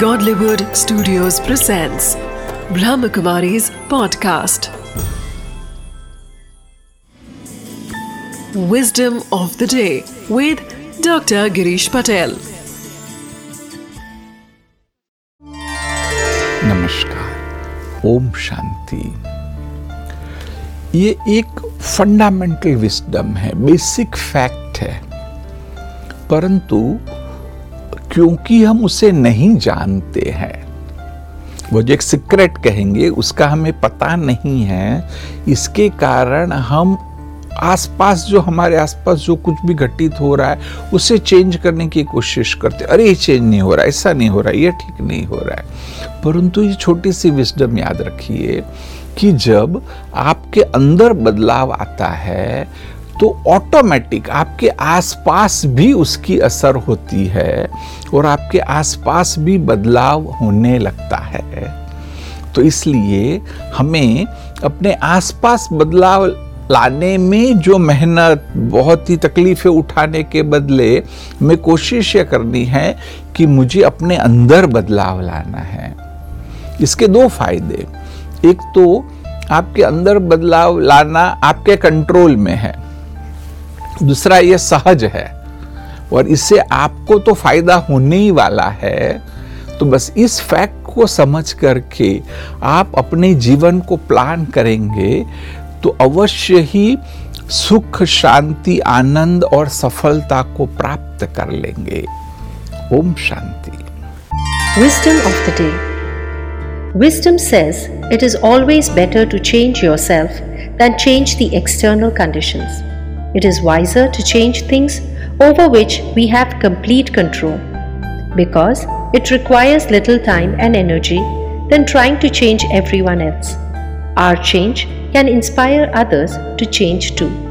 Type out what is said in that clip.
Godlywood Studios presents Brahmakumari's podcast. Wisdom of the day with Dr. Girish Patel. नमस्कार ओम शांति ये एक fundamental wisdom है बेसिक फैक्ट है परंतु क्योंकि हम उसे नहीं जानते हैं। वो जो एक सीक्रेट कहेंगे, उसका हमें पता नहीं है। इसके कारण हम आसपास जो, हमारे आसपास जो कुछ भी घटित हो रहा है, उसे चेंज करने की कोशिश करते अरे, ये चेंज नहीं हो रहा ऐसा नहीं हो रहा ये ठीक नहीं हो रहा है। परंतु ये छोटी सी विस्डम याद रखिए कि जब आपके अंदर बदलाव आता है तो ऑटोमेटिक आपके आसपास भी उसकी असर होती है और आपके आसपास भी बदलाव होने लगता है। तो इसलिए हमें अपने आसपास बदलाव लाने में जो मेहनत, बहुत ही तकलीफें उठाने के बदले में कोशिश ये करनी है कि मुझे अपने अंदर बदलाव लाना है। इसके दो फ़ायदे। एक तो आपके अंदर बदलाव लाना आपके कंट्रोल में है। दूसरा ये सहज है। और इससे आपको तो फ़ायदा होने ही वाला है। तो बस इस फैक्ट को समझ करके आप अपने जीवन को प्लान करेंगे तो अवश्य ही सुख, शांति, आनंद और सफलता को प्राप्त कर लेंगे। ओम शांति। Wisdom of the day. Wisdom says it is always better to change yourself than change the external conditions. It is wiser to change things over which we have complete control because it requires little time and energy than trying to change everyone else. Our change can inspire others to change too.